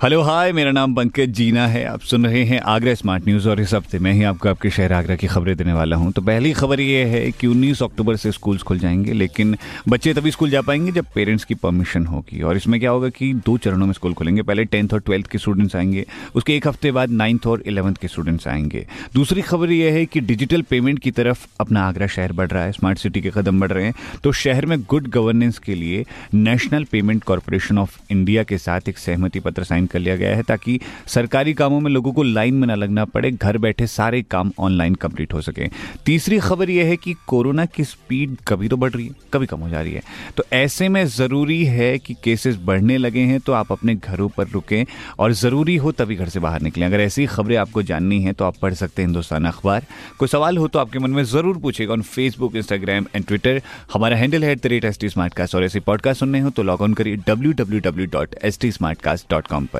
hello hi मेरा नाम पंकज जीना है। आप सुन रहे हैं आगरा स्मार्ट न्यूज़ और इस हफ़्ते मैं ही आपको आपके शहर आगरा की खबरें देने वाला हूँ। तो पहली खबर ये है कि 19 अक्टूबर से स्कूल्स खुल जाएँगे, लेकिन बच्चे तभी स्कूल जा पाएँगे जब पेरेंट्स की परमिशन होगी। और इसमें क्या होगा कि दो चरणों में स्कूल खुलेंगे। पहले टेंथ और ट्वेल्थ के स्टूडेंट्स आएँगे, उसके एक हफ़्ते बाद नाइन्थ और इलेवंथ के स्टूडेंट्स आएँगे। दूसरी खबर यह है कि डिजिटल पेमेंट की तरफ़ अपना आगरा शहर बढ़ रहा है स्मार्ट सिटी के कदम बढ़ रहे हैं। तो शहर में गुड गवर्नेंस के लिए National Payment Corporation of India के साथ एक सहमति पत्र साइन कर लिया गया है ताकि सरकारी कामों में लोगों को लाइन में ना लगना पड़े, घर बैठे सारे काम ऑनलाइन कंप्लीट हो सके। तीसरी खबर यह है कि कोरोना की स्पीड कभी तो बढ़ रही है, कभी कम हो जा रही है। तो ऐसे में ज़रूरी है कि केसेस बढ़ने लगे हैं तो आप अपने घरों पर रुकें और ज़रूरी हो तभी घर से बाहर निकलें। अगर ऐसी खबरें आपको जाननी है तो आप पढ़ सकते हैं हिंदुस्तान अखबार। कोई सवाल हो तो आपके मन में ज़रूर पूछेगा on Facebook, Instagram and Twitter. हमारा हैंडल है at the rate S T और ऐसे पॉडकास्ट सुनने हो तो लॉग ऑन करिए W W W dot S T dot com पर।